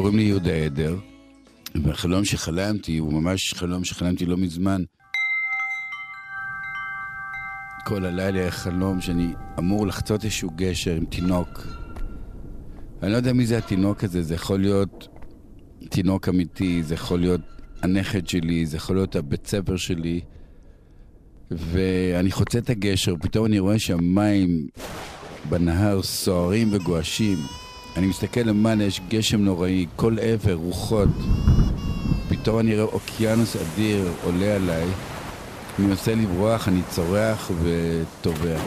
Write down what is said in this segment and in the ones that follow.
קוראים לי יהודה עדר, והחלום שחלמתי הוא ממש חלום שחלמתי לא מזמן. כל הלילה היה חלום שאני אמור לחצות איזשהו גשר עם תינוק. אני לא יודע מי זה התינוק הזה, זה יכול להיות תינוק אמיתי, זה יכול להיות הנכד שלי, זה יכול להיות הבית ספר שלי. ואני חוצה את הגשר, פתאום אני רואה שהמים בנהר סוערים וגועשים. אני מסתכל למעלה, יש גשם נוראי, כל עבר, רוחות. פתאום אני רואה אוקיינוס אדיר עולה עליי. אני מנסה לברוח, אני צורח וטובע.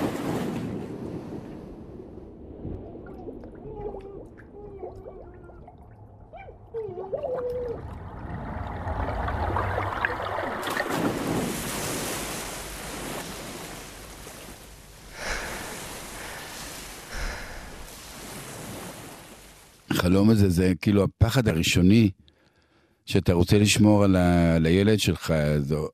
החלום הזה זה כאילו הפחד הראשוני שאתה רוצה לשמור על, ה, על הילד שלך. זו,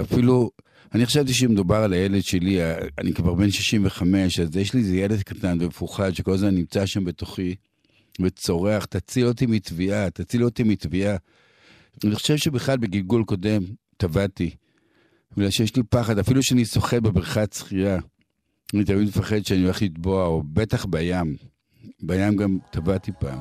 אפילו, אני חשבתי שמדובר על הילד שלי, אני כבר בן 65, אז יש לי איזה ילד קטן ומפוחד שכל הזמן נמצא שם בתוכי וצורח, תציל אותי מתביעה, תציל אותי מתביעה. אני חושב שבכלל בגלגול קודם טבעתי. בגלל שיש לי פחד, אפילו שאני שוחה בבריכת שחייה. אני תמיד מפחד שאני הולך לטבוע, או בטח בים. בים גם טבעתי פעם.